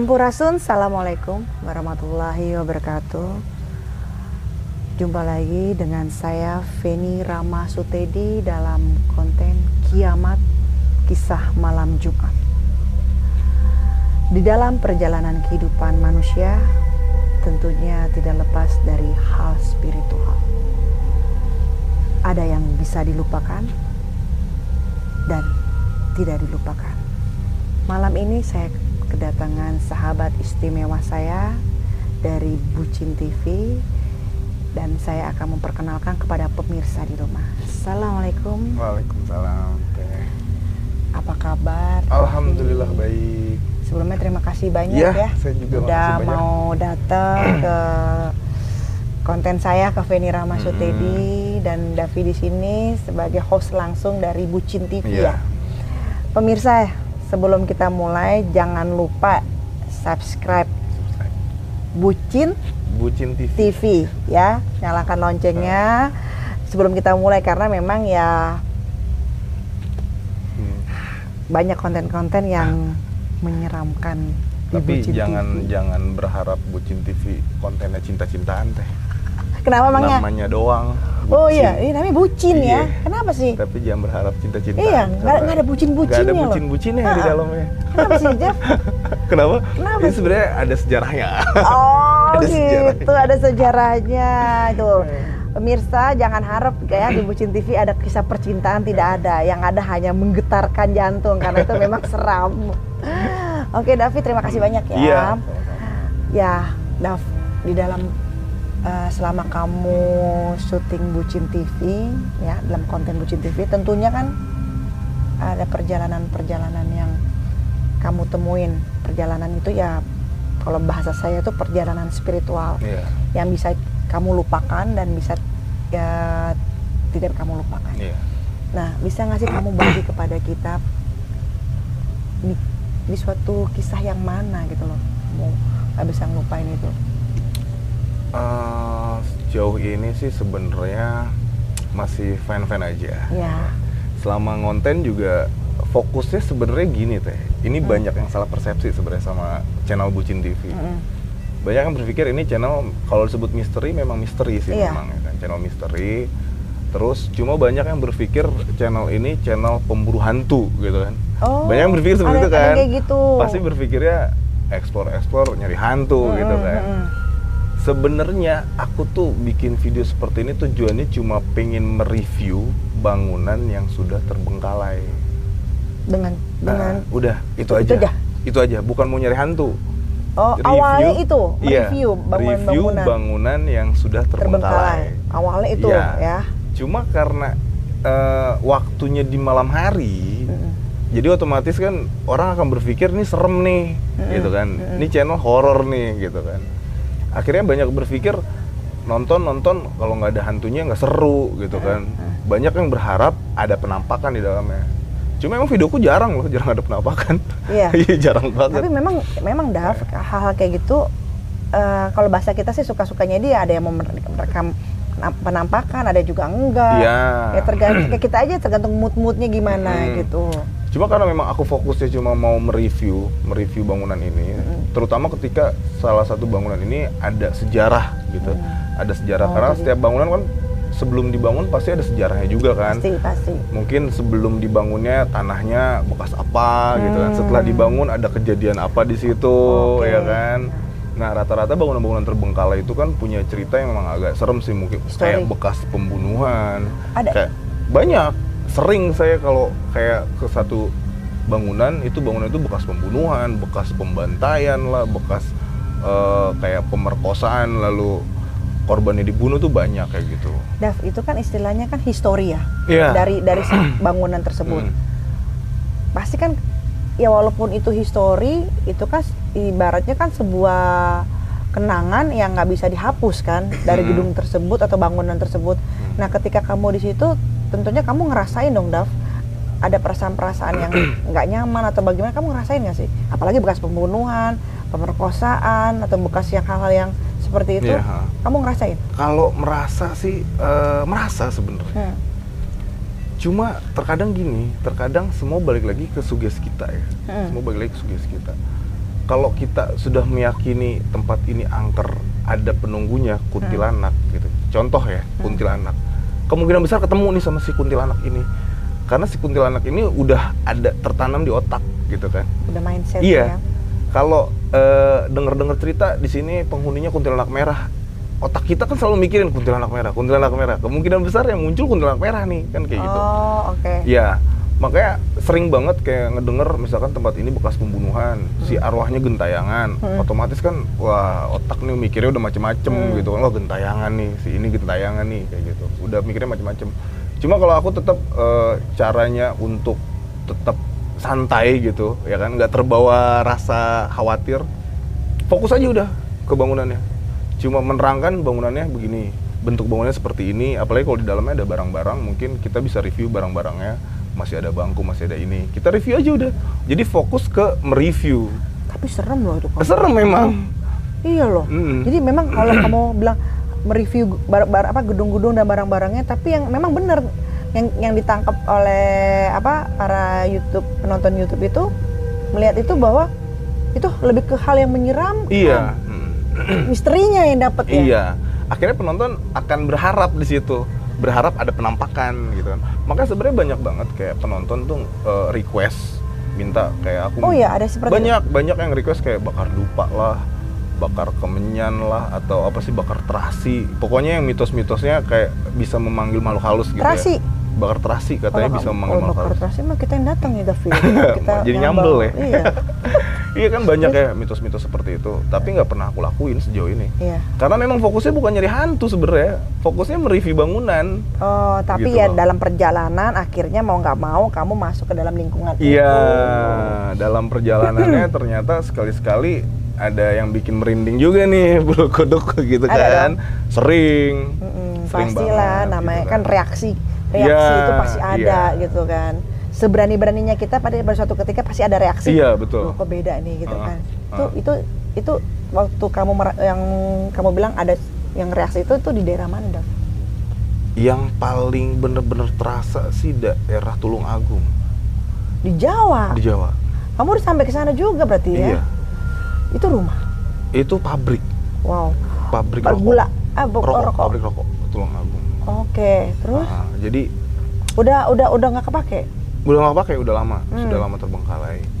Sampurasun, Assalamualaikum warahmatullahi wabarakatuh. Jumpa lagi dengan saya Feni Rama Sutedi dalam konten Kiamat Kisah Malam Jumat. Di dalam perjalanan kehidupan manusia tentunya tidak lepas dari hal spiritual. Ada yang bisa dilupakan dan tidak dilupakan. Malam ini saya kedatangan sahabat istimewa saya dari Bucin TV dan saya akan memperkenalkan kepada pemirsa di rumah. Assalamualaikum. Waalaikumsalam. Apa kabar? Alhamdulillah baik. Sebelumnya terima kasih banyak ya. ya. Saya juga udah mau datang ke konten saya ke Feni Rama Sutedi dan Davi di sini sebagai host langsung dari Bucin TV Iya. ya. Pemirsa, sebelum kita mulai jangan lupa subscribe Bucin Bucin TV. TV ya, nyalakan loncengnya sebelum kita mulai karena memang ya Hmm. banyak konten-konten yang menyeramkan di Tapi Bucin jangan TV. jangan berharap Bucin TV kontennya cinta-cintaan teh. Kenapa emangnya? Namanya doang. Oh bucin. iya, ini namanya bucin ya. Iya. Kenapa sih? Tapi jangan berharap cinta-cintaan. Iya, nggak- ada bucin-bucinnya nggak ada bucin-bucinnya di dalamnya. Kenapa sih, Jeff? Kenapa? Kenapa Ini sebenarnya ada sejarahnya. Oh Ada sejarahnya. gitu, ada sejarahnya itu. Pemirsa jangan harap kayak di Bucin TV ada kisah percintaan tidak ada. Yang ada hanya menggetarkan jantung karena itu memang seram. Oke Davi terima kasih banyak ya. Iya. Ya Dav di dalam eh, selama kamu syuting Bucin TV ya dalam konten Bucin TV tentunya kan ada perjalanan-perjalanan yang kamu temuin. Perjalanan itu ya kalau bahasa saya itu perjalanan spiritual Iya. yang bisa kamu lupakan dan bisa ya tidak kamu lupakan. Iya. Nah, bisa nggak sih kamu bagi kepada kita di, di suatu kisah yang mana gitu loh? Mau nggak bisa ngelupain itu? Eh, sejauh ini sih sebenarnya masih fan-fan aja. Ya, selama ngonten juga fokusnya sebenarnya gini teh ini Hmm. banyak yang salah persepsi sebenarnya sama channel Bucin TV mm-mm. banyak yang berpikir ini channel kalau disebut misteri memang misteri sih Iya. memang ya kan channel misteri terus cuma banyak yang berpikir channel ini channel pemburu hantu gitu kan Oh, banyak yang berpikir seperti itu kan kayak gitu. pasti berpikirnya explore explore nyari hantu gitu Mm-mm, kan mm-mm. Sebenarnya aku tuh bikin video seperti ini tujuannya cuma pengen mereview bangunan yang sudah terbengkalai. Dengan dengan Nah, udah itu, itu aja. aja? Itu aja, bukan mau nyari hantu. oh Review- awalnya itu iya, review review bangunan-bangunan bangunan yang sudah terbengkalai. terbengkalai. Awalnya itu Iya. ya. Cuma karena eh, waktunya di malam hari, Mm-mm. jadi otomatis kan orang akan berpikir ini serem nih, Mm-mm, gitu kan. mm-mm. Ini channel horor nih, gitu kan. Akhirnya banyak berpikir nonton nonton kalau nggak ada hantunya nggak seru, gitu kan. Banyak yang berharap ada penampakan di dalamnya. Cuma emang videoku jarang loh, jarang ada penampakan. Iya. Iya jarang banget. Tapi memang memang Dav hal-hal kayak gitu eh, kalau bahasa kita sih suka-sukanya dia ada yang mau merekam penampakan, ada juga enggak. Iya. Ya tergantung kita aja tergantung mood-moodnya gimana Mm. gitu. Cuma karena memang aku fokusnya cuma mau mereview, mereview bangunan ini, Mm-mm. Terutama ketika salah satu bangunan ini ada sejarah gitu, ada sejarah Oh, karena jadi- setiap bangunan kan sebelum dibangun pasti ada sejarahnya juga kan. Pasti pasti. Mungkin sebelum dibangunnya tanahnya bekas apa gitu kan, Hmm. setelah dibangun ada kejadian apa di situ Oke. ya kan. Nah rata-rata bangunan-bangunan terbengkalai itu kan punya cerita yang memang agak serem sih mungkin Story. kayak bekas pembunuhan. Ada? Kayak banyak. Sering saya kalau kayak ke satu bangunan itu bangunan itu bekas pembunuhan, bekas pembantaian lah, bekas eh, kayak pemerkosaan lalu korbannya dibunuh tuh banyak kayak gitu. Dav itu kan istilahnya kan histori ya Iya. dari dari bangunan tersebut. Hmm. Pasti kan ya walaupun itu histori itu kan ibaratnya kan sebuah kenangan yang nggak bisa dihapus kan dari Hmm. gedung tersebut atau bangunan tersebut. Nah ketika kamu di situ tentunya kamu ngerasain dong Dav ada perasaan-perasaan yang nggak nyaman atau bagaimana kamu ngerasain nggak sih? Apalagi bekas pembunuhan, pemerkosaan atau bekas yang hal-hal yang seperti itu, ha. kamu ngerasain? Kalau merasa sih eh, merasa sebenarnya. Hmm. Cuma terkadang gini, terkadang semua balik lagi ke sugesti kita ya. Hmm. Semua balik lagi ke sugesti kita. kalau kita sudah meyakini tempat ini angker ada penunggunya kuntilanak gitu contoh ya kuntilanak kemungkinan besar ketemu nih sama si kuntilanak ini karena si kuntilanak ini udah ada tertanam di otak gitu kan Udah mindset Iya. ya. kalau eh, denger-dengar cerita di sini penghuninya kuntilanak merah otak kita kan selalu mikirin kuntilanak merah kuntilanak merah kemungkinan besar yang muncul kuntilanak merah nih kan kayak gitu Oh, oke. Ya, makanya sering banget kayak ngedenger misalkan tempat ini bekas pembunuhan, si arwahnya gentayangan, Hmm. otomatis kan wah otak nih mikirnya udah macem-macem Hmm. gitu kan, wah gentayangan nih, si ini gentayangan nih kayak gitu, udah mikirnya macem-macem. Cuma kalau aku tetap eh, caranya untuk tetap santai gitu, ya kan, nggak terbawa rasa khawatir, fokus aja udah ke bangunannya. Cuma menerangkan bangunannya begini, bentuk bangunannya seperti ini, apalagi kalau di dalamnya ada barang-barang, mungkin kita bisa review barang-barangnya, masih ada bangku, masih ada ini. Kita review aja udah. Jadi fokus ke mereview. Tapi serem loh itu. Serem memang. Iya loh. Mm. Jadi memang kalau kamu bilang mereview bar, bar- apa gedung-gedung dan barang-barangnya, tapi yang memang benar yang yang ditangkap oleh apa para YouTube penonton YouTube itu melihat itu bahwa itu lebih ke hal yang menyeramkan. Iya. Mm. Misterinya yang dapat ya. Iya. Akhirnya penonton akan berharap di situ, berharap ada penampakan gitu kan. Makanya sebenarnya banyak banget kayak penonton tuh eh, request minta kayak aku Oh iya, ada seperti banyak banyak yang request kayak bakar dupa lah bakar kemenyan lah atau apa sih bakar terasi pokoknya yang mitos-mitosnya kayak bisa memanggil makhluk halus gitu Terasi? ya bakar terasi katanya Kalau bisa kamu- memanggil kalau makhluk bakar halus terasi mah kita yang datang ya David. kita Jadi nyambel ya? Iya. iya kan banyak ya mitos-mitos seperti itu tapi nggak pernah aku lakuin sejauh ini Iya. karena memang fokusnya bukan nyari hantu sebenarnya fokusnya mereview bangunan Oh, tapi Gitu ya loh. dalam perjalanan akhirnya mau nggak mau kamu masuk ke dalam lingkungan itu. Iya, dalam perjalanannya ternyata sekali-sekali ada yang bikin merinding juga nih bulu kuduk gitu Ada kan. Sering. Mm-mm, Sering pastilah banget, namanya gitu kan kan. reaksi reaksi Iya, itu pasti ada iya. gitu kan seberani beraninya kita pada pada suatu ketika pasti ada reaksi Iya, betul. Kok beda nih gitu Uh, kan uh. itu itu itu waktu kamu yang kamu bilang ada yang reaksi itu itu di daerah mana Dav? Yang paling bener-bener terasa sih daerah Tulung Agung di Jawa di Jawa. kamu udah sampai ke sana juga berarti ya Iya. Itu rumah Itu pabrik, wow pabrik Bar- rokok. gula ah Rokok, rokok pabrik rokok Tulung Agung. oke terus Ah, jadi udah udah udah nggak kepake udah nggak pakai, udah lama, Hmm. sudah lama terbengkalai.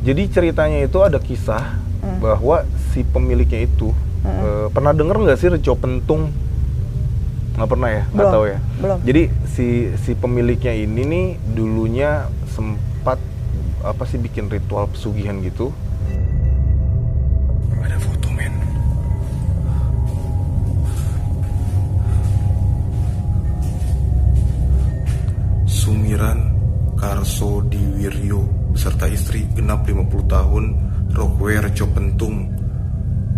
Jadi ceritanya itu ada kisah Hmm. bahwa si pemiliknya itu Hmm. eh, pernah denger nggak sih reco pentung? Nggak pernah ya? Nggak Belum, tahu ya? belum. Jadi si si pemiliknya ini nih dulunya sempat apa sih bikin ritual pesugihan gitu. Ada foto men. Sumiran Karso Diwiryo beserta istri genap 50 tahun Rokwe Reco Pentung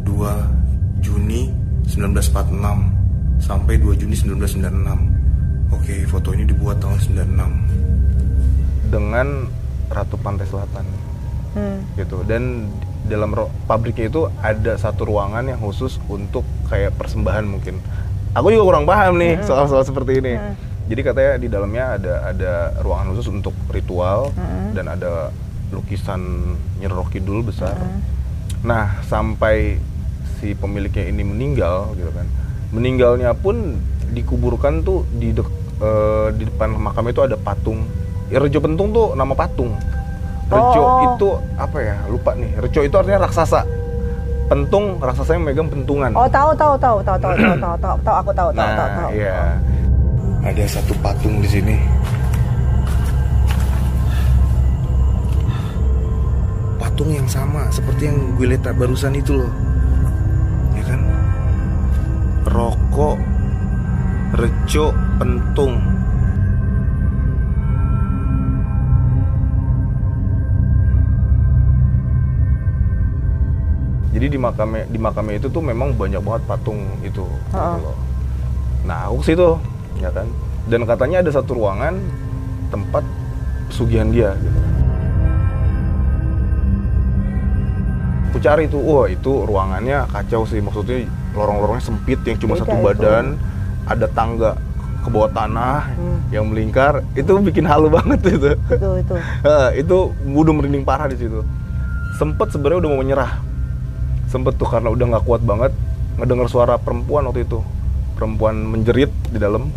2 Juni 1946 sampai 2 Juni 1996 Oke foto ini dibuat tahun 96 dengan Ratu Pantai Selatan hmm. gitu dan dalam pabriknya itu ada satu ruangan yang khusus untuk kayak persembahan mungkin aku juga kurang paham nih soal-soal seperti ini Hmm. jadi katanya di dalamnya ada ada ruangan khusus untuk ritual Hmm. dan ada lukisan Nyi Roro Kidul besar Hmm. nah sampai si pemiliknya ini meninggal gitu kan meninggalnya pun dikuburkan tuh di dek- eh, di depan makam itu ada patung ya, Rejo Pentung tuh nama patung Rejo Oh. itu apa ya lupa nih Rejo itu artinya raksasa pentung raksasa yang megang pentungan Oh tahu tahu tahu tahu tahu tahu tahu tahu tahu aku tahu tahu tahu nah tahu. iya ada satu patung di sini patung yang sama seperti yang gue lihat barusan itu loh ya kan rokok reco pentung. Jadi di makamnya di makamnya itu tuh memang banyak banget patung itu loh. nah aku ke situ ya kan? Dan katanya ada satu ruangan tempat pesugihan dia gitu. Aku cari tuh wah itu ruangannya kacau sih. Maksudnya lorong-lorongnya sempit yang cuma Beda satu itu. badan ada tangga ke bawah tanah Hmm. yang melingkar itu bikin halu banget itu. Itu itu Heeh, itu udah merinding parah di situ. Sempet sebenarnya udah mau menyerah. Sempet tuh karena udah nggak kuat banget ngedengar suara perempuan waktu itu. Perempuan menjerit di dalam.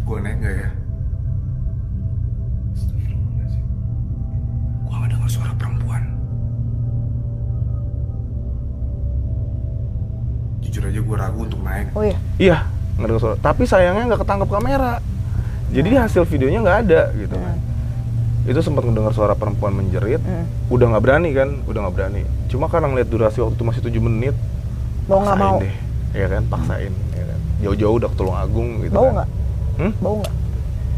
Gue nggak ya jujur aja gue ragu untuk naik oh iya Iya, nggak ada suara. Tapi sayangnya nggak ketangkap kamera. Jadi Hmm. hasil videonya nggak ada gitu kan. Itu sempat mendengar suara perempuan menjerit. Hmm. Udah nggak berani kan, udah nggak berani. Cuma karena ngeliat durasi waktu itu masih 7 menit, mau nggak mau deh. Iya kan, paksain. Ya kan. Jauh-jauh udah ke Tulung Agung gitu bau kan. nggak Hmm? bau nggak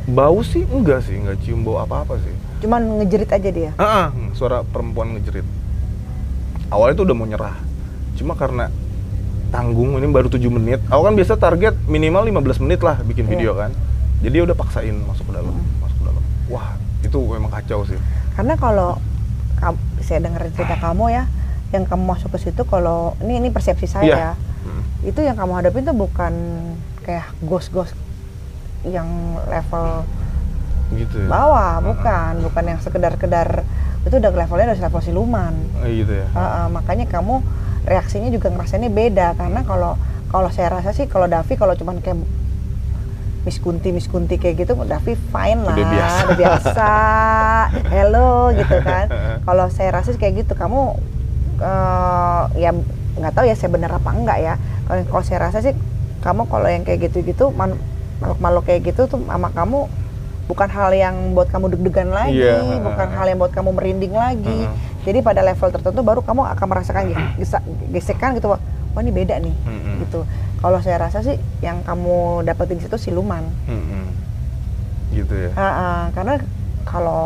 Bau sih enggak sih, nggak cium bau apa-apa sih. cuman ngejerit aja dia Ah, ah, suara perempuan ngejerit. Awalnya tuh udah mau nyerah. Cuma karena tanggung ini baru 7 menit. Aku kan biasa target minimal 15 menit lah bikin Iya. video kan. Jadi udah paksain masuk ke dalam, Hmm. masuk ke dalam. Wah, itu memang kacau sih. karena kalau saya dengar cerita kamu ya yang kamu masuk ke situ kalau ini ini persepsi saya Iya. ya Hmm. itu yang kamu hadapin tuh bukan kayak ghost-ghost yang level Gitu ya. bawah bukan bukan yang sekedar-kedar itu udah levelnya udah level siluman Eh, gitu ya. Heeh, makanya kamu reaksinya juga ngerasainnya beda karena kalau kalau saya rasa sih kalau Davi kalau cuman kayak Miss Kunti Miss Kunti kayak gitu Davi fine lah Udah biasa. udah biasa hello gitu kan kalau saya rasa sih kayak gitu kamu eh, ya nggak tahu ya saya bener apa enggak ya kalau saya rasa sih kamu kalau yang kayak gitu-gitu makhluk-makhluk kayak gitu tuh sama kamu bukan hal yang buat kamu deg-degan lagi Iya. bukan hal yang buat kamu merinding lagi Heeh. Jadi pada level tertentu baru kamu akan merasakan gesekan gitu wah wah ini beda nih Mm-mm. gitu kalau saya rasa sih yang kamu dapetin di situ siluman Mm-mm. Gitu ya. Ah, ah, karena kalau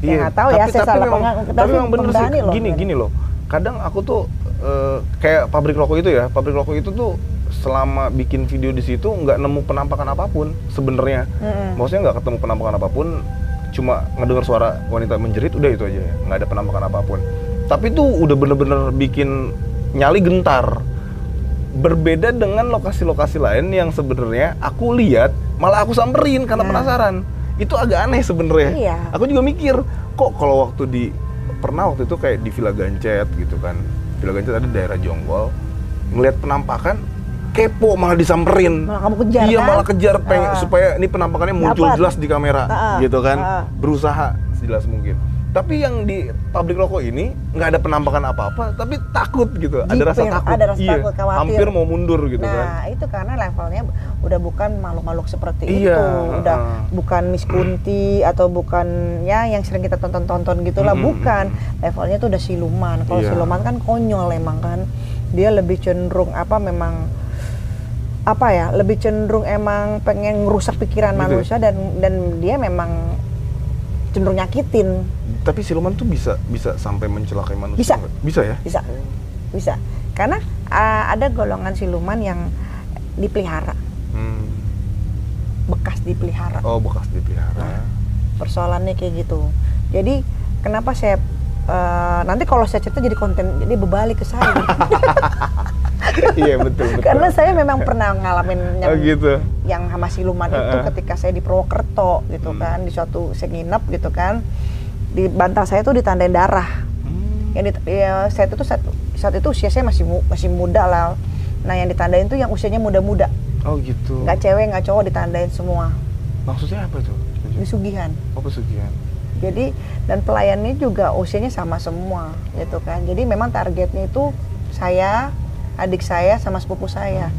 Iya, ya nggak tahu ya saya salah memang, pengang- tapi tapi memang bener sih loh, gini bener. gini loh kadang aku tuh eh, kayak pabrik rokok itu ya pabrik rokok itu tuh selama bikin video di situ nggak nemu penampakan apa pun sebenarnya Mm-mm. maksudnya nggak ketemu penampakan apa pun cuma ngedengar suara wanita menjerit udah itu aja ya. Nggak ada penampakan apa pun. Tapi tuh udah bener-bener bikin nyali gentar. Berbeda dengan lokasi-lokasi lain yang sebenarnya aku lihat malah aku samperin karena Nah. penasaran. Itu agak aneh sebenarnya. Iya. aku juga mikir kok kalau waktu di pernah waktu itu kayak di Villa Gancet gitu kan. Villa Gancet ada daerah Jonggol. Ngelihat penampakan kepo malah disamperin Malah kamu kejar, iya kan? malah kejar pengen Ah. supaya ini penampakannya muncul Dapat. jelas di kamera ah. gitu kan Ah. berusaha sejelas mungkin tapi yang di pabrik rokok ini nggak ada penampakan apa-apa tapi takut gitu ada rasa Jipir, takut ada rasa iya takut, khawatir. hampir mau mundur gitu nah kan itu karena levelnya udah bukan makhluk-makhluk seperti Iya, itu udah heeh. bukan Miss Kunti atau bukan ya yang sering kita tonton-tonton gitulah Mm-mm, bukan levelnya tuh udah siluman kalau Iya. siluman kan konyol emang kan dia lebih cenderung apa memang apa ya lebih cenderung emang pengen ngerusak pikiran Gitu ya? manusia dan dan dia memang cenderung nyakitin. Tapi siluman tuh bisa bisa sampai mencelakai manusia Bisa. bisa ya? Bisa. Bisa. Karena uh, ada golongan siluman yang dipelihara. Hmm. bekas dipelihara. Oh bekas dipelihara. Persoalannya kayak gitu. Jadi kenapa saya uh, nanti kalau saya cerita jadi konten jadi berbalik ke saya iya betul betul. Karena saya memang pernah ngalamin yang oh gitu. yang sama siluman itu Heeh. ketika saya di Purwokerto gitu Hmm. kan di suatu saya nginep gitu kan di bantal saya tuh ditandain darah. Hmm. yang di, ya, saat itu saat, saat itu usia saya masih mu- masih muda lah. Nah yang ditandain tuh yang usianya muda-muda. Oh gitu. Nggak cewek nggak cowok ditandain semua. Maksudnya apa tuh disugihan apa pesugihan. Jadi dan pelayannya juga usianya sama semua gitu kan. Jadi memang targetnya itu saya adik saya sama sepupu saya.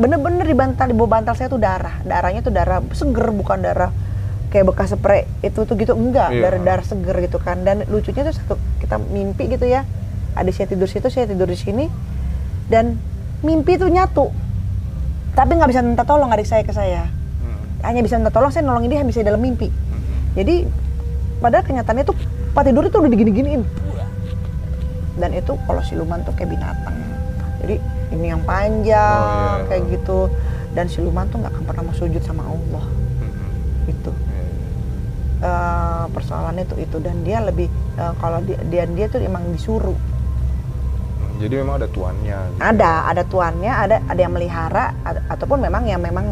Bener-bener di bantal di bawah bantal saya tuh darah. Darahnya tuh darah seger bukan darah kayak bekas spray itu tuh gitu. Enggak Iya. darah darah seger gitu kan. Dan lucunya tuh satu kita mimpi gitu ya. Adik saya tidur situ saya tidur di sini. Dan mimpi tuh nyatu. Tapi nggak bisa minta tolong adik saya ke saya. Hmm. hanya bisa minta tolong saya nolongin dia bisa dalam mimpi. Hmm. jadi padahal kenyataannya tuh pas tidur itu udah digini-giniin. Dan itu kalau siluman tuh kayak binatang jadi ini yang panjang Oh, iya. kayak gitu dan siluman tuh nggak akan pernah mau sujud sama Allah Hmm. itu Iya, iya. Eh, persoalannya tuh itu dan dia lebih eh, kalau dia, dia dia tuh emang disuruh Jadi memang ada tuannya. gitu. ada ada tuannya ada ada yang melihara a- ataupun memang yang memang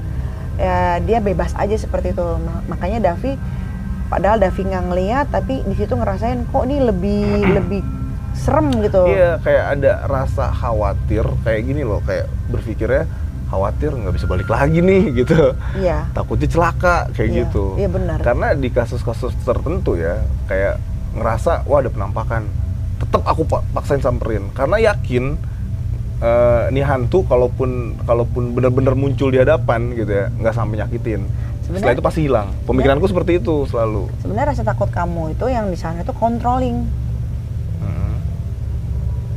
ya, dia bebas aja seperti itu Ma- makanya Davi padahal Davi nggak ngeliat tapi di situ ngerasain kok ini lebih lebih serem gitu Iya, kayak ada rasa khawatir kayak gini loh, kayak berpikirnya khawatir nggak bisa balik lagi nih gitu. iya Takutnya celaka kayak Iya, gitu. iya benar. Karena di kasus-kasus tertentu ya, kayak ngerasa wah ada penampakan. Tetap aku pa- paksain samperin karena yakin eh, nih hantu kalaupun kalaupun benar-benar muncul di hadapan gitu ya, nggak sampai nyakitin. Setelah Sebenarnya- itu pasti hilang. Pemikiranku seperti itu selalu. sebenarnya rasa takut kamu itu yang di sana itu controlling.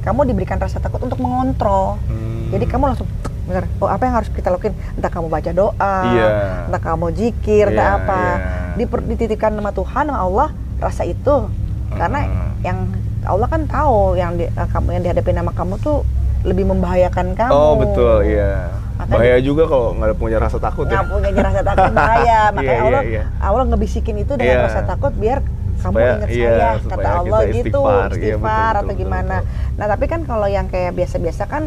Kamu diberikan rasa takut untuk mengontrol Hmm. jadi kamu langsung bener oh apa yang harus kita lakuin entah kamu baca doa Iya. entah kamu zikir entah Iya, apa iya. Diper- dititipkan sama Tuhan sama Allah rasa itu karena Hmm. yang Allah kan tahu yang di, eh, kamu yang dihadapi nama kamu tuh lebih membahayakan kamu Oh betul, iya. Makanya- Bahaya juga kalau nggak punya rasa takut ya. nggak punya rasa takut bahaya makanya Iya, iya, Allah iya. Allah ngebisikin itu dengan Iya. rasa takut biar kamu Supaya- ingat iya, saya kata kita Allah gitu istighfar. Iya, istighfar betul, atau betul, gimana betul. nah tapi kan kalau yang kayak biasa-biasa kan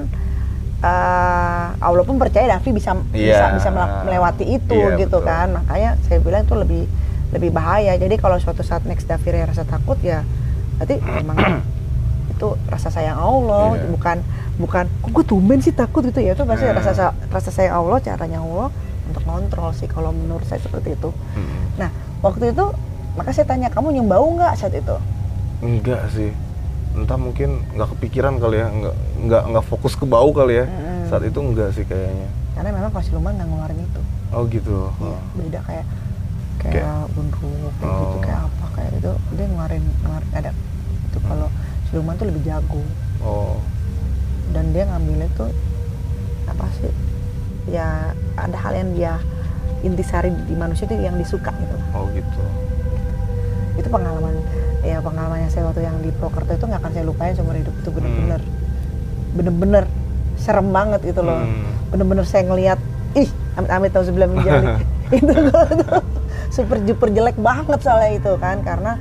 eh Allah pun percaya Davi bisa bisa Iya. bisa melak- melewati itu Iya, gitu betul. kan makanya saya bilang itu lebih lebih bahaya jadi kalau suatu saat next Davi rasa takut ya berarti memang itu rasa sayang Allah Iya. bukan bukan kok gue tumben sih takut gitu ya itu pasti Hmm. rasa sa- rasa sayang Allah caranya Allah untuk kontrol sih kalau menurut saya seperti itu Hmm. nah waktu itu maka saya tanya kamu nyium bau nggak saat itu Enggak sih. Entah mungkin nggak kepikiran kali ya, nggak nggak nggak fokus ke bau kali ya. Mm-mm. Saat itu enggak sih kayaknya. karena memang kalau siluman nggak ngeluarin itu Oh gitu. Iya, Oh. beda kayak kayak Kayak- bundruk kayak gitu Oh. kayak apa kayak itu dia ngeluarin ngeluarin ada itu kalau siluman tuh lebih jago Oh. dan dia ngambilnya tuh apa sih ya ada hal yang dia intisari di manusia itu yang disuka gitu Oh gitu. Itu pengalaman ya pengalaman yang saya waktu yang di Prokerto itu nggak akan saya lupain seumur hidup. Itu bener-bener bener-bener serem banget gitu loh. Hmm. bener-bener saya ngelihat ih amit-amit tahun sebelah menjadi itu super super jelek banget soalnya itu kan karena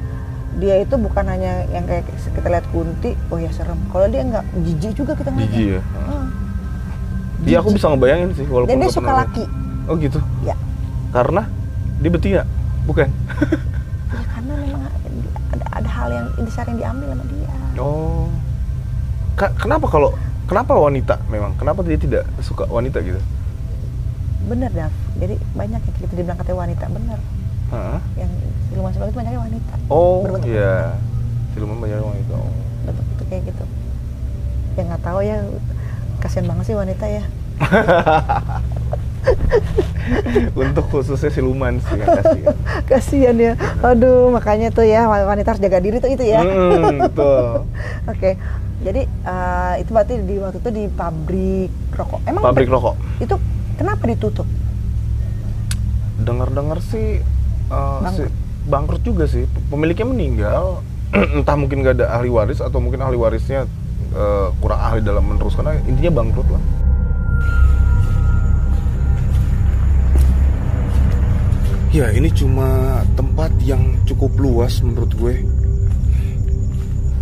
dia itu bukan hanya yang kayak kita lihat kunti oh ya serem. Kalau dia nggak jijik juga kita ngeliatnya. Jijik ya. Heeh. Iya aku bisa ngebayangin sih walaupun dan dia suka laki. Oh gitu. ya. Karena dia betina, bukan? ya karena memang ada ada hal yang intisari yang diambil sama dia Oh. Ka- kenapa kalau kenapa wanita memang? Kenapa dia tidak suka wanita gitu? bener Dav jadi banyak yang kita dibilang katanya wanita bener Hah? yang siluman siluman itu banyaknya wanita Oh, iya. Siluman banyak wanita. Oh. bentuk bentuk kayak gitu ya nggak tahu ya kasihan banget sih wanita ya Untuk khususnya siluman sih yang kasihan. kasihan ya aduh makanya tuh ya wanita harus jaga diri tuh itu ya Hmm, betul. oke jadi eh, itu berarti di waktu itu di pabrik rokok emang Pabrik rokok. itu kenapa ditutup Dengar-dengar sih uh, Bangkrut. si- bangkrut juga sih. Pemiliknya meninggal. Entah mungkin nggak ada ahli waris atau mungkin ahli warisnya uh, kurang ahli dalam meneruskan. Intinya bangkrut lah. Ya ini cuma tempat yang cukup luas menurut gue.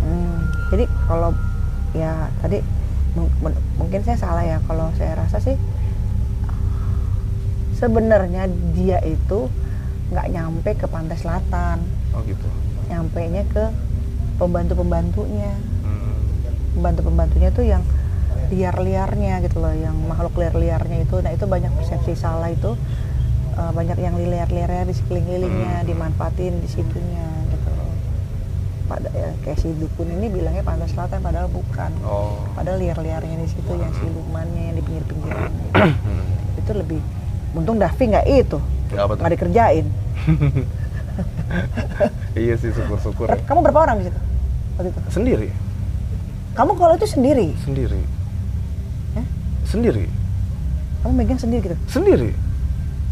Hmm, jadi kalau ya tadi mung- mun- mungkin saya salah ya kalau saya rasa sih sebenarnya dia itu nggak nyampe ke pantai selatan Oh gitu. nyampe nya ke pembantu pembantunya Hmm. pembantu pembantunya tuh yang liar-liarnya gitu loh yang makhluk liar-liarnya itu nah itu banyak persepsi salah itu eh, banyak yang liar-liarnya di sekeliling-kelilingnya Hmm. dimanfaatin di situnya gitu pada ya, kayak si dukun ini bilangnya pantai selatan padahal bukan Oh. padahal liar-liarnya di situ yang silumannya yang di pinggir-pinggiran Hmm. itu lebih untung Davi nggak itu nggak dikerjain Iya sih syukur-syukur ya. kamu berapa orang di situ waktu itu Sendiri, kamu kalau itu sendiri sendiri. Hah? Sendiri, kamu megang sendiri gitu sendiri.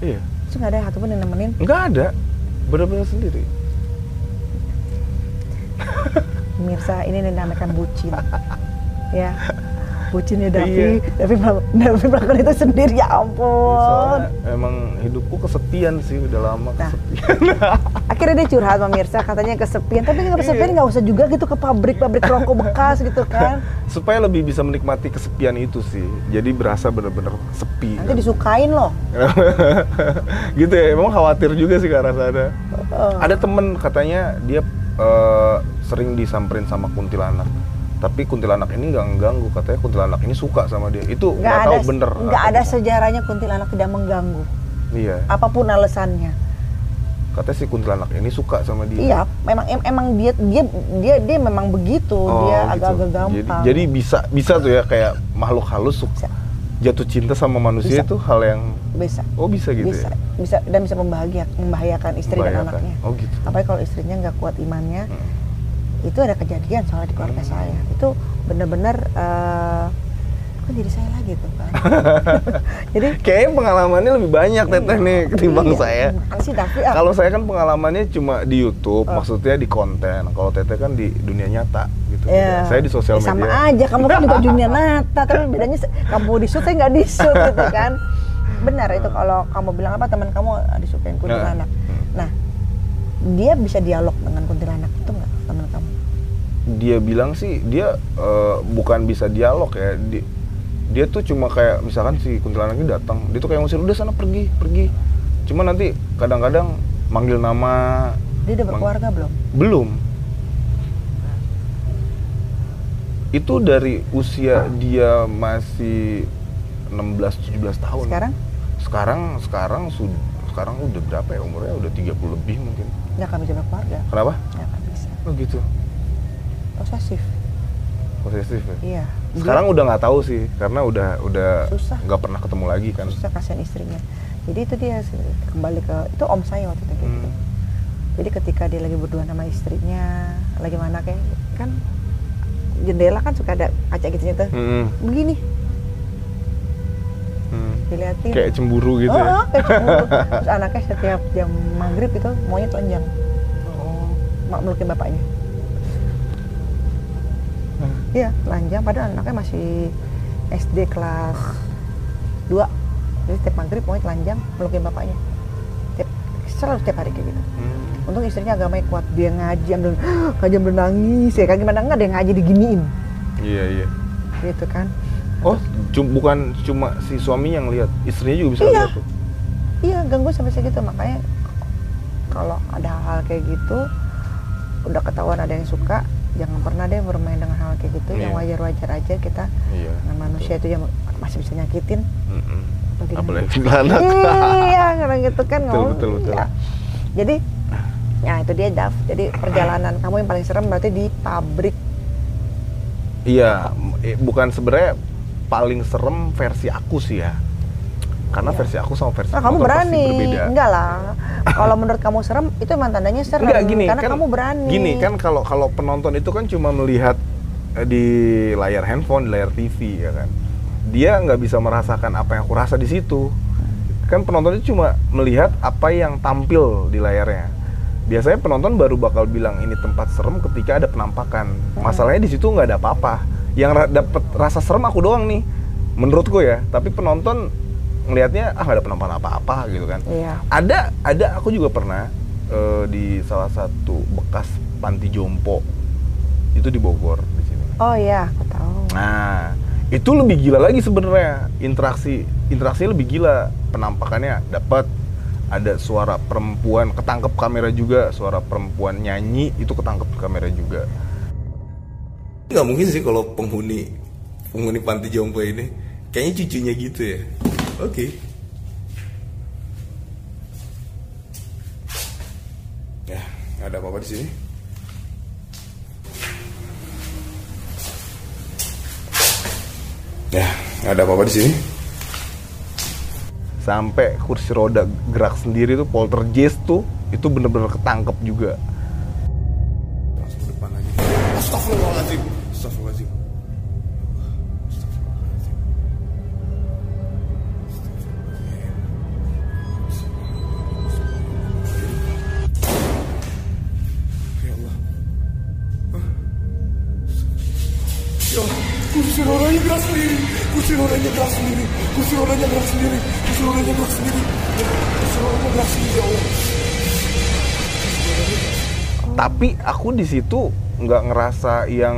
Iya. Terus nggak ada satupun yang nemenin? Nggak ada, benar-benar sendiri. Mirsa ini dinamakan bucin. Ya bucinnya Davi Iya. Davi Davi melakukan itu sendiri ya ampun Soalnya emang hidupku kesepian sih udah lama Nah. kesepian. akhirnya dia curhat pemirsa katanya kesepian tapi nggak kesepian Iya. nggak usah juga gitu ke pabrik-pabrik rokok bekas gitu kan Supaya lebih bisa menikmati kesepian itu sih. Jadi berasa bener-bener sepi. nanti disukain loh gitu ya, emang khawatir juga sih ke arah sana. Oh. Ada temen katanya dia eh, sering disamperin sama kuntilanak. Tapi kuntilanak ini nggak mengganggu, katanya kuntilanak ini suka sama dia. Itu nggak ada tahu bener. nggak ada sejarahnya kuntilanak tidak mengganggu Iya, apa pun alasannya katanya si kuntilanak ini suka sama dia. iya memang em- emang dia dia dia dia memang begitu Oh, dia gitu. agak-agak Jadi, gampang jadi bisa bisa tuh ya kayak makhluk halus suka Bisa. jatuh cinta sama manusia Bisa. itu hal yang bisa oh bisa gitu bisa ya. bisa dan bisa membahagia membahayakan istri dan Membahayakan. anaknya Oh gitu. apalagi kalau istrinya nggak kuat imannya Hmm. Itu ada kejadian soalnya di keluarga saya. Itu benar-benar eh, kan jadi saya lagi tuh kan jadi Kayaknya pengalamannya lebih banyak teteh nih ketimbang iya, saya. ah, Kalau saya kan pengalamannya cuma di YouTube, Oh. maksudnya di konten. Kalau teteh kan di dunia nyata gitu. ya, Saya di sosial ya sama media. aja. Kamu kan juga dunia nata tapi bedanya kamu di shoot saya nggak di shoot gitu kan. Benar itu kalau kamu bilang apa teman kamu disukain kuntilanak. Hmm. nah dia bisa dialog dengan kuntilanak itu nggak Dia bilang sih dia eh, bukan bisa dialog ya. Di- dia tuh cuma kayak misalkan si kuntilanak ini datang, dia tuh kayak ngusir udah sana pergi, pergi. Cuma nanti kadang-kadang manggil nama dia udah berkeluarga belum belum. Itu dari usia dia masih 16 17 tahun. sekarang Sekarang sekarang sudah sekarang udah berapa ya umurnya? Udah 30 lebih mungkin. nggak akan bisa berkeluarga Kenapa? nggak akan bisa Oh gitu. Posesif Posesif ya. iya Sekarang udah nggak tahu sih karena udah udah nggak pernah ketemu lagi kan. susah kasihan istrinya jadi itu dia kembali ke itu om saya waktu itu gitu Hmm. jadi ketika dia lagi berdua sama istrinya lagi mana kayak kan jendela kan suka ada kaca gitu tuh Hmm. begini Hmm. dilihatin Kayak cemburu gitu oh, ya. oh, kayak cemburu. terus anaknya setiap jam maghrib itu maunya telanjang Oh. mak melukin bapaknya Hmm. iya telanjang padahal anaknya masih SD kelas 2 jadi setiap maghrib maunya telanjang melukin bapaknya Tiap, selalu setiap hari kayak gitu Hmm. untung istrinya agamanya kuat dia ngaji ambil ngaji ambil nangis ya kan gimana enggak dia ngaji diginiin Iya iya. gitu kan Oh, cum- bukan cuma si suami yang lihat, istrinya juga bisa Iya. lihat tuh. iya ganggu sampai segitu makanya kalau ada hal-hal kayak gitu udah ketahuan ada yang suka jangan pernah deh bermain dengan hal kayak gitu yang Iya. wajar-wajar aja kita Iya. dengan manusia itu yang masih bisa nyakitin Apalagi dengan- anak. iya kadang gitu kan Betul, ngomong. betul, betul. Iya. jadi ya itu dia Daf jadi perjalanan kamu yang paling serem berarti di pabrik Iya, eh, bukan sebenarnya paling serem versi aku sih ya. Karena Iya. versi aku sama versi Nah, kamu berani. berbeda. Enggak lah. Kalau menurut kamu serem, itu emang tandanya serem. Enggak gini Karena kan kamu berani. Gini kan kalau kalau penonton itu kan cuma melihat eh, di layar handphone, di layar TV ya kan. Dia nggak bisa merasakan apa yang aku rasa di situ. Kan penonton itu cuma melihat apa yang tampil di layarnya. Biasanya penonton baru bakal bilang ini tempat serem ketika ada penampakan. Masalahnya di situ nggak ada apa-apa. Yang ra- dapet rasa serem aku doang nih, menurutku ya. Tapi penonton ngelihatnya ah nggak ada penampakan apa-apa gitu kan. Iya. ada ada aku juga pernah eh, di salah satu bekas panti jompo itu di Bogor di sini. Oh iya, aku tahu. nah itu lebih gila lagi sebenarnya. Interaksi interaksi lebih gila. Penampakannya dapat ada suara perempuan ketangkep kamera juga. Suara perempuan nyanyi itu ketangkep kamera juga. Nggak mungkin sih kalau penghuni penghuni panti jompo ini. Kayaknya cucunya gitu ya oke ya nggak ada apa-apa di sini? Ya nggak ada apa-apa di sini? Sampai kursi roda gerak sendiri tuh poltergeist tuh itu bener-bener ketangkep juga. Langsung ke depan Astagfirullahaladzim Astagfirullahaladzim. Astagfirullahaladzim aku di situ nggak ngerasa yang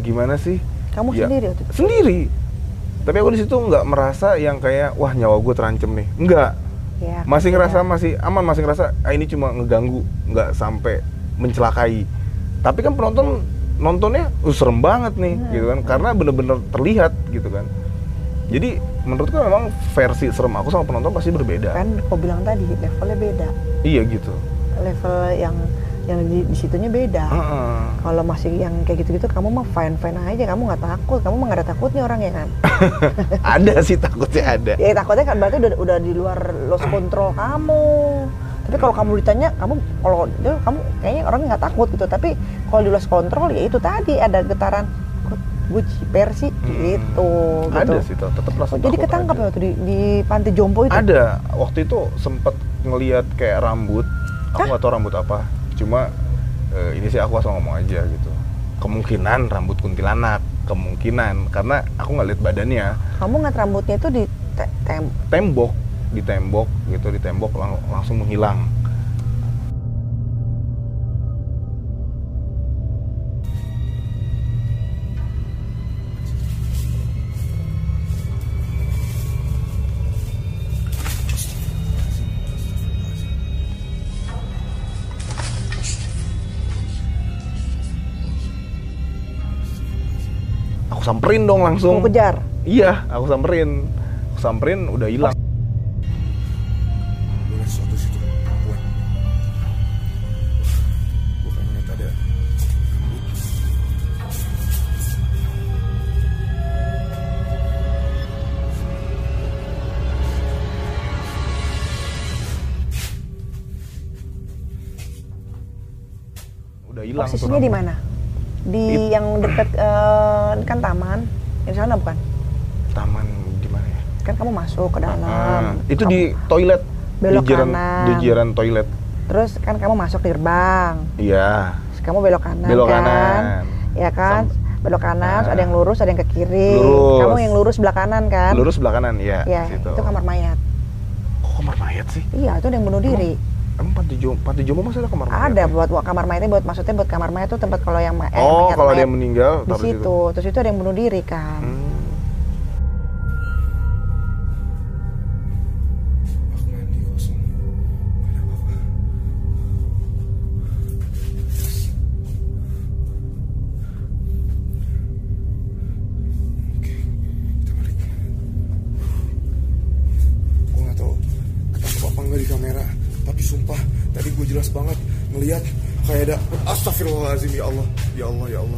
gimana sih? Kamu Ya, sendiri waktu itu? Sendiri. Tapi aku di situ nggak merasa yang kayak wah nyawa gue terancam nih. Enggak. Ya, Masih iya. ngerasa masih aman, masih ngerasa ah, ini cuma ngeganggu, nggak sampai mencelakai. Tapi kan penonton nontonnya uh, serem banget nih, Hmm. gitu kan? Karena bener-bener terlihat gitu kan. Jadi menurutku memang versi serem aku sama penonton pasti berbeda. Kan kau bilang tadi levelnya beda. Iya gitu. Level yang yang di, di situnya beda. Heeh. Kalau masih yang kayak gitu-gitu kamu mah fine fine aja, kamu nggak takut, kamu mah nggak ada takutnya orangnya kan? ada sih takutnya ada. ya takutnya kan berarti udah udah di luar lost control kamu. Tapi kalau kamu ditanya, kamu kalau itu kamu kayaknya orangnya nggak takut gitu. Tapi kalau di lost control ya itu tadi ada getaran gue ciper sih gitu. Hmm. Ada gitu. sih tuh, tetap rasa Oh, jadi ketangkap ya waktu di, di panti jompo itu? Ada. Waktu itu sempet ngelihat kayak rambut. Aku nggak tahu rambut apa. Cuma eh, ini sih aku asal ngomong aja gitu. Kemungkinan rambut kuntilanak, kemungkinan karena aku nggak lihat badannya. Kamu ngeliat rambutnya itu di te- tem Tembok, di tembok gitu, di tembok lang- langsung menghilang. Aku samperin dong langsung. mau kejar. Iya, aku samperin. Aku samperin udah hilang. Situ perempuan Gue pengen ada Udah hilang Posisinya di mana? Di It- yang dekat eh, kan taman. Di sana bukan? Taman di mana ya? Kan kamu masuk ke dalam. Ah, itu Kamu- di toilet. belok di jiran, kanan. Di jiran toilet. Terus kan kamu masuk di gerbang. Iya. Kamu belok kanan Belok kan? kanan. Ya kan? belok kanan, terus ada yang lurus, ada yang ke kiri. Lurus. Kamu yang lurus sebelah kanan kan? Lurus sebelah kanan, iya. Ya, itu kamar mayat. Kok kamar mayat sih? Iya, itu ada yang bunuh diri. Emang panti jompo, panti jompo masih ada kamar mayat? Ada buat kamar mayatnya buat maksudnya buat kamar mayat itu tempat kalau yang eh, Oh, kalau ada yang meninggal di situ. Terus itu ada yang bunuh diri kan. Hmm.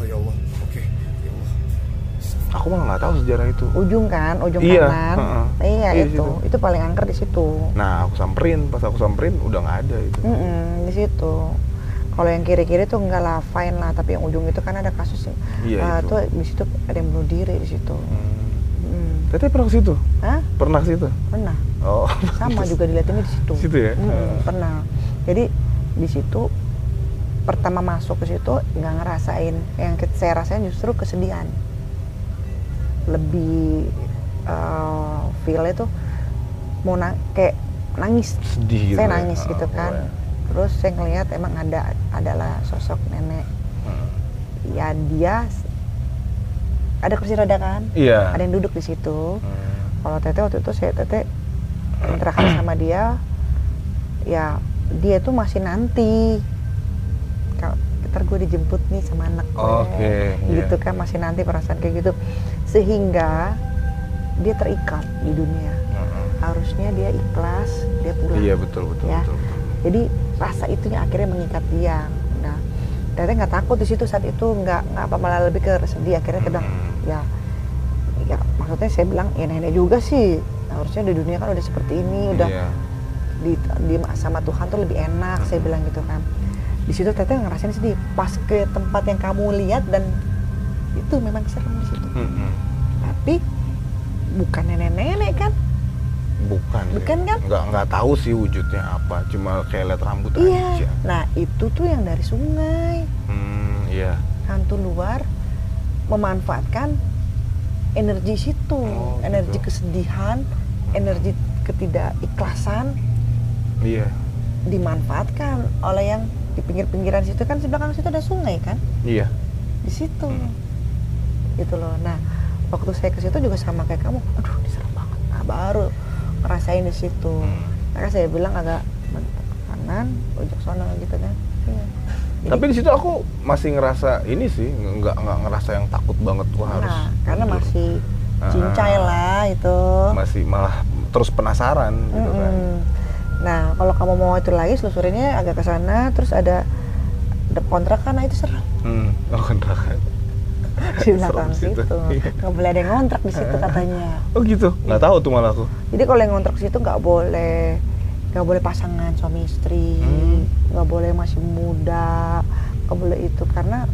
Allah Ya Allah Oke Ya Allah Aku malah nggak tahu sejarah itu. Ujung kan, ujung Iya, kanan. heeh. Iya, Iya, itu. situ. Itu paling angker di situ. Nah, aku samperin, pas aku samperin udah nggak ada itu. Mm-mm, di situ. Kalau yang kiri-kiri tuh enggak lah, fine lah. Tapi yang ujung itu kan ada kasus Iya, eh, itu. tuh di situ ada yang bunuh diri di situ. Hmm. Mm. Teteh pernah ke situ? Hah? Pernah ke situ? Pernah. Oh, Sama juga dilihatinnya di situ. Situ ya? Mm-mm, Eh. pernah. Jadi di situ pertama masuk ke situ nggak ngerasain. Yang saya rasain justru kesedihan. Lebih eh feel-nya tuh mau na- kayak nangis sedih gitu. saya ya? nangis Ah, gitu kan boleh. terus saya ngelihat emang ada adalah sosok nenek Hmm. ya dia ada kursi roda kan Iya. ada yang duduk di situ Hmm. kalau teteh waktu itu saya teteh interaksi sama dia ya dia tuh masih nanti ntar gue dijemput nih sama anak gue Oke, gitu iya. kan masih nanti perasaan kayak gitu sehingga dia terikat di dunia Hmm. harusnya dia ikhlas dia pulang Iya betul betul Ya. betul. betul. jadi rasa itu yang akhirnya mengikat dia nah teteh nggak takut di situ saat itu nggak nggak apa malah lebih ke sedih akhirnya Hmm. ya ya maksudnya saya bilang ya nenek juga sih harusnya di dunia kan udah seperti ini udah Iya. di, di sama Tuhan tuh lebih enak saya bilang gitu kan di situ teteh ngerasain sedih pas ke tempat yang kamu lihat dan itu memang serem di situ Mm-mm. tapi bukan nenek-nenek kan Bukan. sih. Bukan kan? Nggak nggak tahu sih wujudnya apa. Cuma kayak lihat rambut iya aja. nah itu tuh yang dari sungai Hmm, iya. hantu luar memanfaatkan energi situ Oh, energi gitu. kesedihan energi ketidakikhlasan Iya. dimanfaatkan oleh yang di pinggir-pinggiran situ kan di belakang situ ada sungai kan Iya. di situ gitu loh nah waktu saya ke situ juga sama kayak kamu aduh ini serem banget nah, baru ngerasain di situ maka saya bilang agak kanan ujung sana gitu kan iya. Jadi, Tapi di situ aku masih ngerasa ini sih, nggak nggak ngerasa yang takut banget wah harus. nah, karena jujur. masih Ah. cincai lah itu masih malah terus penasaran gitu kan. Nah, kalau kamu mau itu lagi selusurinnya agak ke sana, terus ada ada kontrakan, nah itu serem Hmm, oh kontrakan. di belakang situ. Nggak boleh ada yang ngontrak di situ katanya. Oh gitu, nggak tahu tuh malah aku. Jadi kalau yang ngontrak situ nggak boleh, nggak boleh pasangan suami istri, Hmm. nggak boleh masih muda, nggak boleh itu karena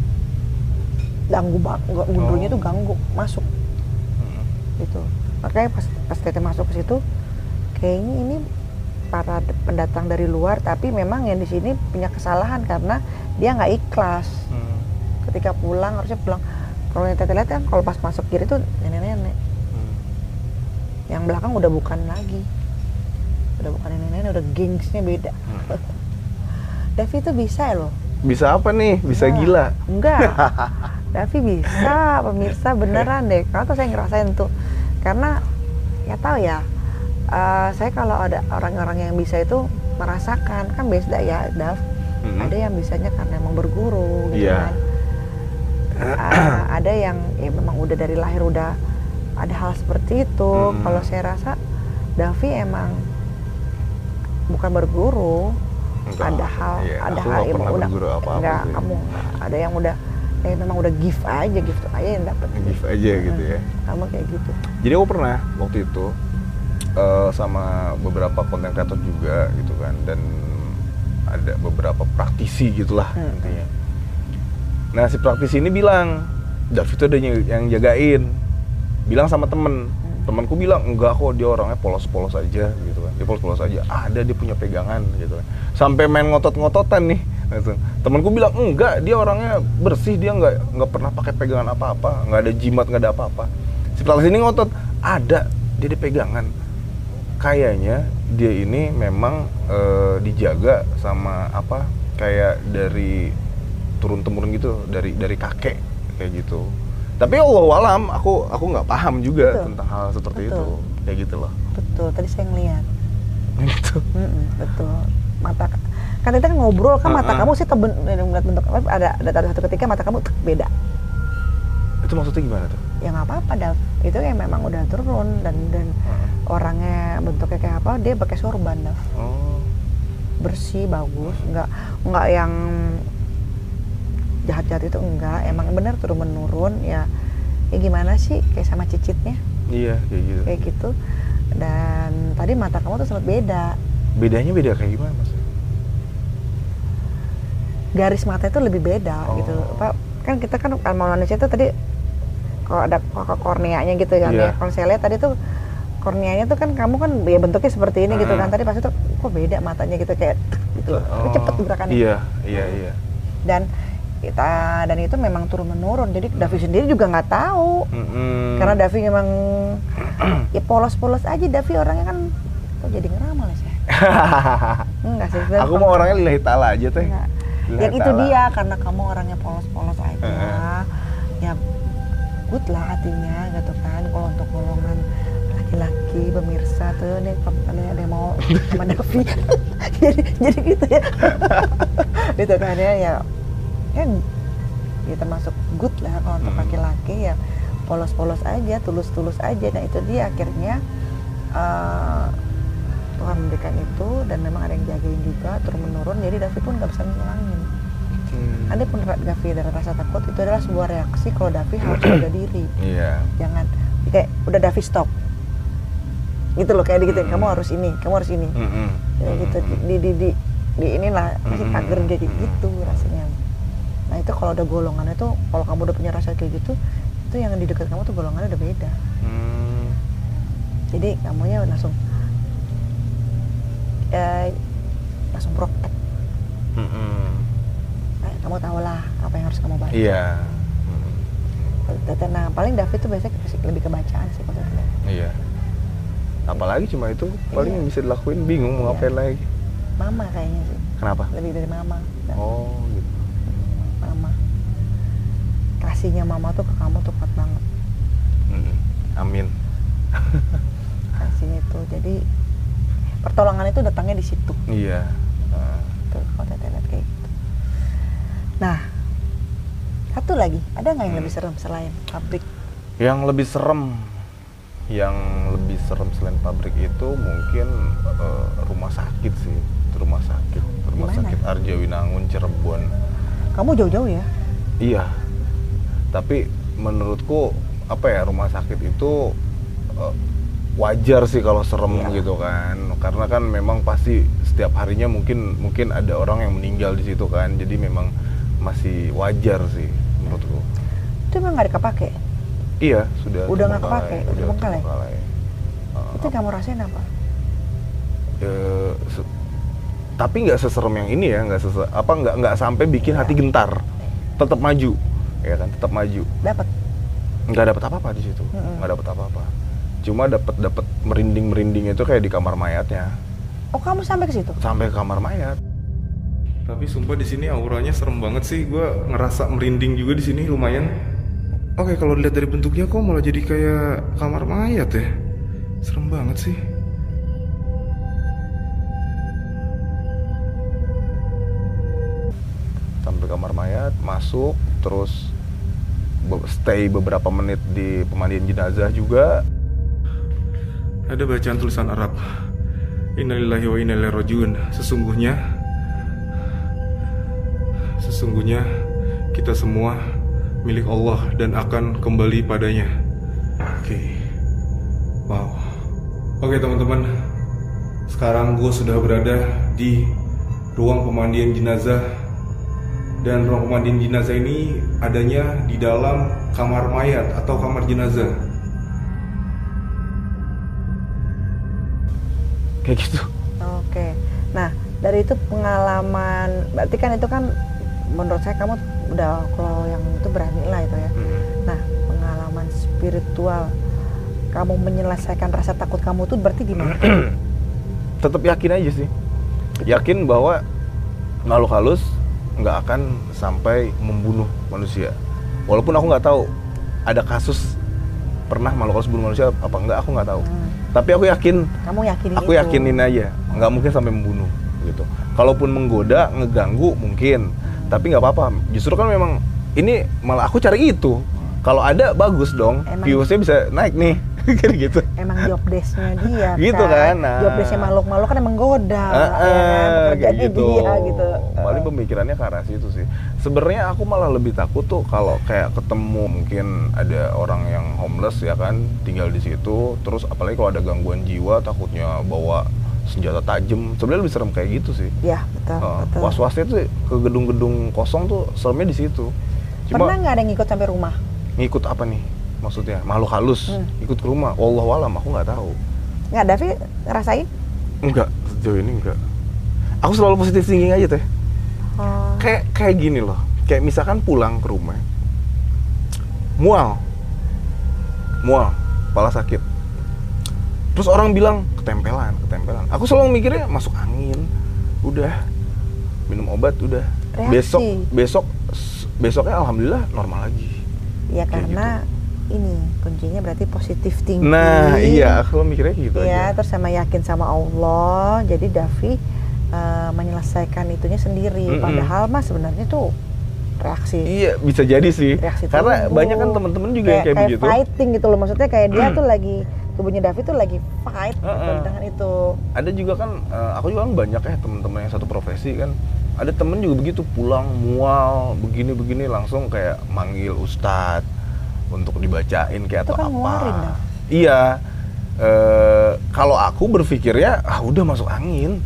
ganggu banget, gundunya Oh. tuh ganggu masuk Hmm. gitu. Makanya pas pas Tete masuk ke situ, kayaknya ini para pendatang dari luar, tapi memang yang di sini punya kesalahan karena dia nggak ikhlas. Hmm. Ketika pulang harusnya pulang. Kalau yang Tete lihat kan kalau pas masuk kiri tuh nenek-nenek, Hmm. yang belakang udah bukan lagi, udah bukan nenek-nenek, udah gengsnya beda. Hmm. Davi tuh bisa ya loh. Bisa apa nih? Bisa Nah, gila. Enggak. Davi bisa, pemirsa beneran deh. Kalau tuh saya ngerasain tuh. Karena ya tahu ya. Eh, saya kalau ada orang-orang yang bisa itu merasakan kan beda ya, Dav. Mm-mm. Ada yang bisanya karena emang berguru gitu Iya. kan. Eh, ada yang ya memang udah dari lahir udah ada hal seperti itu. Mm. Kalau saya rasa Davi emang bukan berguru, Enggak. ada hal Iya, ada hal nggak yang udah apa-apa enggak sih. kamu enggak. ada yang udah eh memang udah gift aja gift aja yang dapat Give aja gitu ya. kamu kayak gitu Jadi aku pernah waktu itu eh, sama beberapa konten kreator juga gitu kan dan ada beberapa praktisi gitulah Hmm. intinya. Nah si praktisi ini bilang David itu ada yang, jagain, bilang sama temen, temanku bilang enggak kok dia orangnya polos-polos aja gitu kan, dia polos-polos aja. Ada dia punya pegangan gitu kan. Sampai main ngotot-ngototan nih. Gitu. Temanku bilang enggak, dia orangnya bersih, dia nggak nggak pernah pakai pegangan apa-apa, nggak ada jimat, nggak ada apa-apa. Si praktisi ini ngotot, ada dia ada pegangan. Kayaknya dia ini memang eh, dijaga sama apa kayak dari turun temurun gitu dari dari kakek kayak gitu. Tapi Allah alam aku aku nggak paham juga Betul. tentang hal seperti Betul. itu kayak gitu loh. betul tadi saya ngeliat Gitu. Betul mata kan kita kan ngobrol kan mata Ah, ah. kamu sih teben, bentuk ada ada ada satu ketika mata kamu beda Itu maksudnya gimana tuh? ya nggak apa-apa Dav itu yang memang udah turun dan dan orangnya bentuknya kayak apa dia pakai sorban Dav Oh. bersih bagus nggak nggak yang jahat-jahat itu enggak emang bener turun menurun ya ya gimana sih kayak sama cicitnya Iya kayak gitu. kayak gitu dan tadi mata kamu tuh sempat beda Bedanya beda kayak gimana mas? garis mata itu lebih beda Oh. gitu apa kan kita kan kalau manusia itu tadi kalau ada ko- korneanya gitu kan Iya. ya kalau saya lihat tadi tuh korneanya tuh kan kamu kan ya bentuknya seperti ini gitu Ah. kan tadi pas itu kok beda matanya gitu kayak gitu. Tapi cepet gerakannya Iya iya iya. dan kita dan itu memang turun menurun. Jadi Davi sendiri juga nggak tahu. Mm-mm. karena Davi memang ya polos-polos aja. Davi orangnya kan kok jadi ngeramal ya saya enggak sih aku mau orangnya lillahi ta'ala aja teh. yang itu dia karena kamu orangnya polos-polos aja good lah hatinya gitu kan. Kalau untuk golongan laki-laki pemirsa tuh nih kalau ada yang mau sama Davi. Jadi jadi gitu ya. Gitu kan ya ya kan ya termasuk good lah kalau untuk Hmm. laki-laki ya. Polos-polos aja tulus-tulus aja. Nah itu dia akhirnya eh, Tuhan memberikan itu dan memang ada yang jagain juga turun menurun jadi Davi pun nggak bisa ngulangin Hmm. ada pun Davi ada rasa takut itu adalah sebuah reaksi kalau Davi harus jaga diri Iya. jangan kayak udah Davi stop gitu loh kayak gitu Hmm. kamu harus ini kamu harus ini Mm-mm. kayak gitu di di di, di, di inilah masih pagar jadi gitu rasanya nah itu kalau ada golongan itu kalau kamu udah punya rasa kayak gitu itu yang di dekat kamu tuh golongannya udah beda Hmm. jadi kamunya langsung eh, langsung protek Mm-mm. Kamu tahu lah apa yang harus kamu bantu Iya. Mm. Tete- nah paling David tuh biasanya lebih kebacaan sih kalau. Iya. Apalagi cuma itu paling Iya. yang bisa dilakuin bingung mau Iya. ngapain lagi. mama kayaknya sih Kenapa? lebih dari mama Dan Oh gitu. mama kasihnya mama tuh ke kamu tuh kuat banget Mm-mm. Amin. kasihnya itu jadi pertolongan itu datangnya di situ Iya. Nah, tuh kalau Tete lihat kayak nah satu lagi ada nggak yang Hmm. lebih serem selain pabrik Yang lebih serem, yang lebih serem selain pabrik itu mungkin eh, rumah sakit sih, rumah sakit, rumah Di mana? sakit Arjawinangun Cirebon. kamu jauh-jauh ya Iya. Tapi menurutku apa ya rumah sakit itu eh, wajar sih kalau serem Iya. gitu kan. Karena kan memang pasti setiap harinya mungkin mungkin ada orang yang meninggal di situ kan. Jadi memang masih wajar sih menurutku. itu emang nggak kepake Iya, sudah Udah nggak terbengkalai, kepake, udah terbengkalai. Eh, itu kamu rasain apa? Se- tapi nggak seserem yang ini ya, nggak apa nggak nggak sampai bikin hati gentar. Tetap maju, ya kan, tetap maju. dapat nggak dapat apa-apa di situ. Mm-mm. nggak dapat apa-apa. Cuma dapat dapat merinding merinding itu kayak di kamar mayatnya. Oh kamu sampai ke situ? Sampai ke kamar mayat tapi sumpah di sini auranya serem banget sih. Gue ngerasa merinding juga di sini lumayan. Oke kalau dilihat dari bentuknya kok malah jadi kayak kamar mayat ya? Serem banget sih. Sampai kamar mayat masuk terus stay beberapa menit di pemandian jenazah juga. Ada bacaan tulisan Arab. Innalillahi wa inna ilaihi rajiun. Sesungguhnya sesungguhnya kita semua milik Allah dan akan kembali padanya. Oke. Wow. Oke teman-teman. Sekarang gue sudah berada di ruang pemandian jenazah. Dan ruang pemandian jenazah ini adanya di dalam kamar mayat atau kamar jenazah. Kayak gitu. oke. Nah dari itu pengalaman berarti kan itu kan menurut saya kamu udah kalau yang itu berani lah itu ya nah pengalaman spiritual kamu menyelesaikan rasa takut kamu tuh berarti gimana Tetap yakin aja sih. Yakin bahwa makhluk halus nggak akan sampai membunuh manusia. Walaupun aku nggak tahu ada kasus pernah makhluk halus bunuh manusia apa enggak aku nggak tahu. Hmm. Tapi aku yakin kamu yakinin aku itu. yakinin aja nggak mungkin sampai membunuh gitu kalaupun menggoda ngeganggu mungkin tapi nggak apa-apa. Justru kan memang ini malah aku cari itu. Kalau ada bagus dong. Emang- viewsnya bisa naik nih. Kayak gitu. Emang job desk-nya dia Gitu kan, nah. job desk-nya makhluk-makhluk kan emang goda Ah, ya kan? Kayak gitu. dia gitu. Paling pemikirannya ke arah situ sih. Sebenarnya aku malah lebih takut tuh kalau kayak ketemu mungkin ada orang yang homeless ya kan? Tinggal di situ. Terus apalagi kalau ada gangguan jiwa takutnya bawa senjata tajam. Sebenarnya lebih serem kayak gitu sih. ya betul Uh, betul was-wasnya tuh ke gedung-gedung kosong tuh seremnya di situ. Cuma pernah nggak ada yang ngikut sampai rumah ngikut apa nih? Maksudnya makhluk halus Hmm. ikut ke rumah. Wallahu alam aku nggak tahu. nggak Davi ngerasain Enggak, sejauh ini enggak. Aku selalu positif thinking aja teh. oh, Kayak kayak gini loh. Kayak misalkan pulang ke rumah. Mual. Mual, kepala sakit. Terus orang bilang ketempelan, ketempelan. Aku selalu mikirnya masuk angin. Udah. Minum obat udah. Reaksi. Besok besok besoknya alhamdulillah normal lagi. ya Kayak karena ini kuncinya berarti positif tinggi Nah, iya, aku mikirnya gitu ya aja. terus sama yakin sama Allah jadi Davi eh, menyelesaikan itunya sendiri Mm-mm. padahal mah sebenarnya tuh reaksi Iya, bisa jadi sih. reaksi Karena banyak kan temen-temen juga yang kayak begitu. fighting gitu loh maksudnya kayak dia tuh lagi tubuhnya Davi tuh lagi fight gitu Heeh. dengan itu ada juga kan eh, aku juga kan banyak ya teman-teman yang satu profesi kan ada temen juga begitu pulang mual begini begini langsung kayak manggil ustadz untuk dibacain kayak Itu atau kan apa dah. iya eh, kalau aku berpikirnya ah udah masuk angin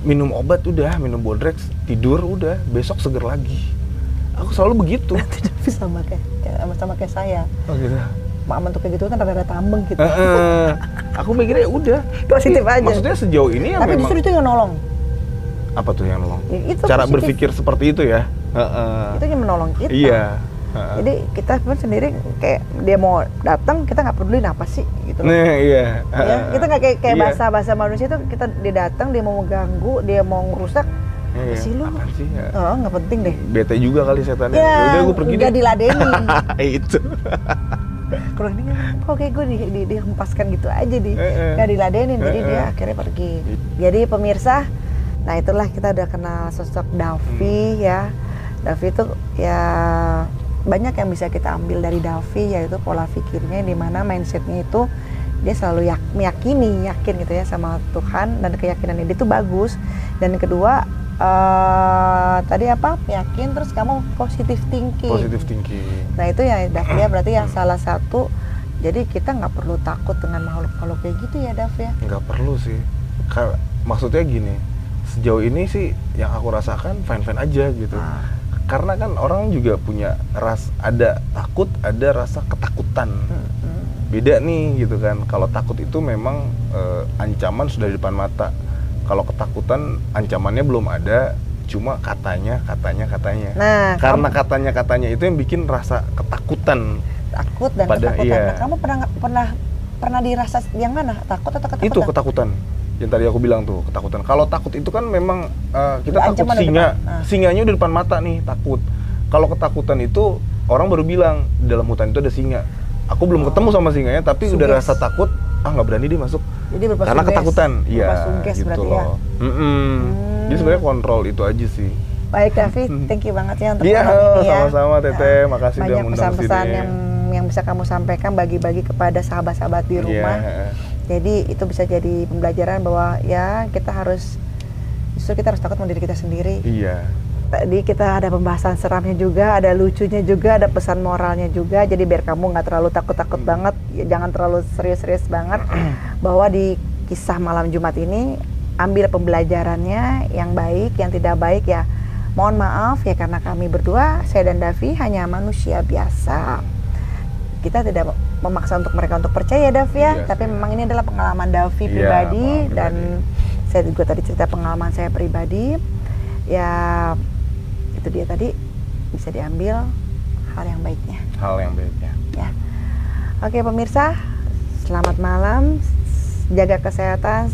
minum obat udah minum bodrex tidur udah besok seger lagi aku selalu begitu Nanti Davi sama kayak kayak- sama sama kayak saya oh, gitu. Mama tuh kayak gitu kan rada-rada tambeng gitu Eh, eh, aku mikirnya ya udah Positif Tapi aja. maksudnya sejauh ini ya tapi memang justru itu yang nolong apa tuh yang nolong Ya, itu cara positif. berpikir seperti itu ya Heeh. itu yang menolong kita iya Ha-ha. Jadi kita pun sendiri kayak dia mau datang kita nggak peduli apa sih gitu loh. Nah, iya. Ya, kita nggak kayak kayak Iya. bahasa bahasa manusia itu kita dia datang dia mau mengganggu dia mau ngerusak Iya. sih lu. Apaan sih ya? oh nggak penting deh Bete juga kali setannya. ya Udah gue pergi nggak deh. diladenin itu. kalau ini kan kok kayak gue di, di, dihempaskan gitu aja di Eh, eh. nggak diladenin jadi Eh, dia eh. akhirnya pergi jadi pemirsa nah itulah kita udah kenal sosok Davi Hmm. ya Davi itu ya banyak yang bisa kita ambil dari Davi yaitu pola pikirnya di mana mindsetnya itu dia selalu yak, meyakini yakin gitu ya sama Tuhan dan keyakinan dia itu bagus dan kedua eh tadi apa yakin terus kamu positive thinking Positive thinking. Nah itu ya Dav ya berarti yang salah satu jadi kita nggak perlu takut dengan makhluk-makhluk kayak gitu ya Dav ya. nggak perlu sih Ka- maksudnya gini sejauh ini sih yang aku rasakan fine fine aja gitu Ah. karena kan orang juga punya ras ada takut ada rasa ketakutan Mm-mm. beda nih gitu kan kalau takut itu memang eh, ancaman sudah di depan mata kalau ketakutan ancamannya belum ada cuma katanya katanya katanya Nah karena kamu katanya katanya itu yang bikin rasa ketakutan takut dan pada- ketakutan. iya. Nah, kamu pernah pernah pernah dirasa yang mana takut atau ketakutan? itu ketakutan yang tadi aku bilang tuh ketakutan kalau takut itu kan memang eh, kita Udah takut ancaman di singa depan. Ah. singanya udah depan mata nih takut kalau ketakutan itu orang baru bilang di dalam hutan itu ada singa aku belum ketemu sama singanya tapi udah Suges. rasa takut ah nggak berani deh masuk Jadi karena ketakutan iya gitu berarti loh ya. Mm-mm. jadi sebenarnya kontrol itu aja sih Baik Davi, thank you banget ya untuk Iya, malam ini ya. sama-sama, Teteh. Nah, Makasih udah Banyak pesan-pesan yang yang bisa kamu sampaikan bagi-bagi kepada sahabat-sahabat di rumah. Iya. Jadi itu bisa jadi pembelajaran bahwa ya kita harus justru kita harus takut sama diri kita sendiri. iya Tadi kita ada pembahasan seramnya juga, ada lucunya juga, ada pesan moralnya juga. Jadi biar kamu nggak terlalu takut-takut banget, ya jangan terlalu serius-serius banget. bahwa di kisah malam Jumat ini ambil pembelajarannya yang baik, yang tidak baik ya. Mohon maaf ya karena kami berdua, saya dan Davi hanya manusia biasa. Kita tidak memaksa untuk mereka untuk percaya Davi ya, Iya tapi memang ini adalah pengalaman Davi Iya, pribadi pengalaman dan pribadi. saya juga tadi cerita pengalaman saya pribadi. Ya itu dia tadi bisa diambil hal yang baiknya hal yang baiknya ya. Oke pemirsa, selamat malam, jaga kesehatan,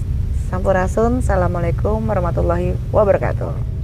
sampurasun, assalamualaikum warahmatullahi wabarakatuh.